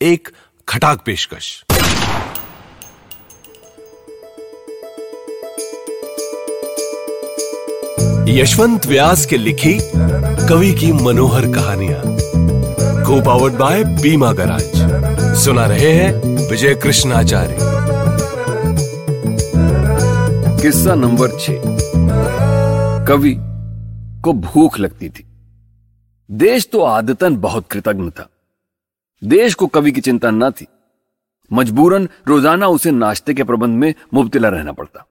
एक खटाक पेशकश। यशवंत व्यास के लिखी कवि की मनोहर कहानियाँ। को पावर्ड बाय बीमा गराज सुना रहे हैं विजय कृष्णाचार्य किस्सा नंबर छ कवि को भूख लगती थी। देश तो आदतन बहुत कृतज्ञ था। देश को कवि की चिंता न थी। मजबूरन रोज़ाना उसे नाश्ते के प्रबंध में मुबतला रहना पड़ता।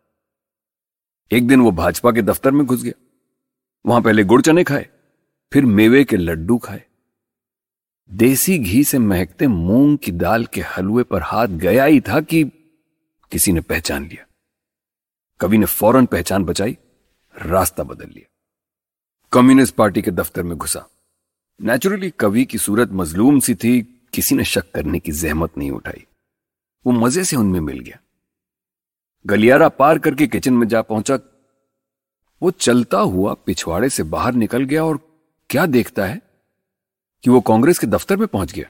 एक दिन वो भाजपा के दफ्तर में घुस गया। वहाँ पहले गुड़ चने खाए, फिर मेवे के लड्डू खाए। देसी घी से महकते मूंग की दाल के हलवे पर हाथ गया ही था कि किसी ने पहचान लिया। कवि ने फ़ौरन पहचान बचाई, रास्ता बदल लिया। कम्युनिस्ट पार्टी के दफ्तर में घुसा। नेचुरली कवि की सूरत मजलूम सी थी किसी ने शक करने की जहमत नहीं उठाई। वो मज़े से उनमें मिल गया। गलियारा पार करके किचन में जा पहुँचा। वो चलता हुआ पिछवाड़े से बाहर निकल गया और क्या देखता है कि वो कांग्रेस के दफ्तर में पहुँच गया।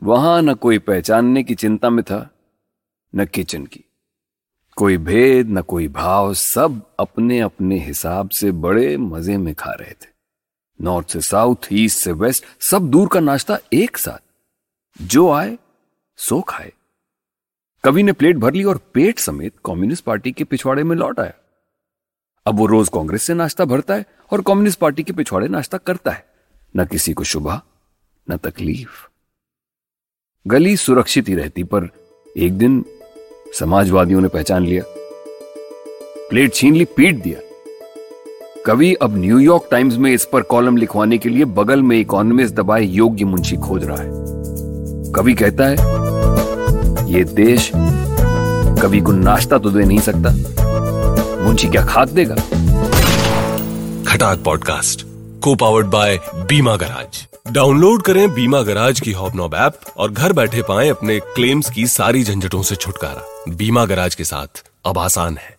वहाँ न कोई पहचानने की चिंता में था, न किचन की। कोई भेद, न कोई भाव, सब अपने अपने हिसाब से बड़े मज़े में खा रहे थे। नॉर्थ से साउथ ईस्ट से वेस्ट सब दूर का नाश्ता एक साथ। जो आए, सो खाए। कवि ने प्लेट भर ली और पेट समेत कम्युनिस्ट पार्टी के पिछवाड़े में लौट आया। अब वो रोज कांग्रेस से नाश्ता भरता है और कम्युनिस्ट पार्टी के पिछवाड़े नाश्ता करता है। न किसी को शुभा, न तकलीफ़। गली सुरक्षित ही रहती, पर एक दिन समाजवादियों ने पहचान लिया। प्लेट छीन ली, पीट दिया। कवि अब न्यूयॉर्क टाइम्स में इस पर कॉलम लिखवाने के लिए बगल में इकोनॉमिस्ट दबाए योग्य मुंशी खोज रहा है। कवि कहता है, ये देश कवि को नाश्ता तो दे नहीं सकता। मुंशी क्या खाक देगा? खटाक पॉडकास्ट को powered by Bima garage. Download करें बीमा गराज की हॉबनॉब ऐप और घर बैठे पाएँ अपने क्लेम्स की सारी झंझटों से छुटकारा। बीमा गराज के साथ अब आसान है।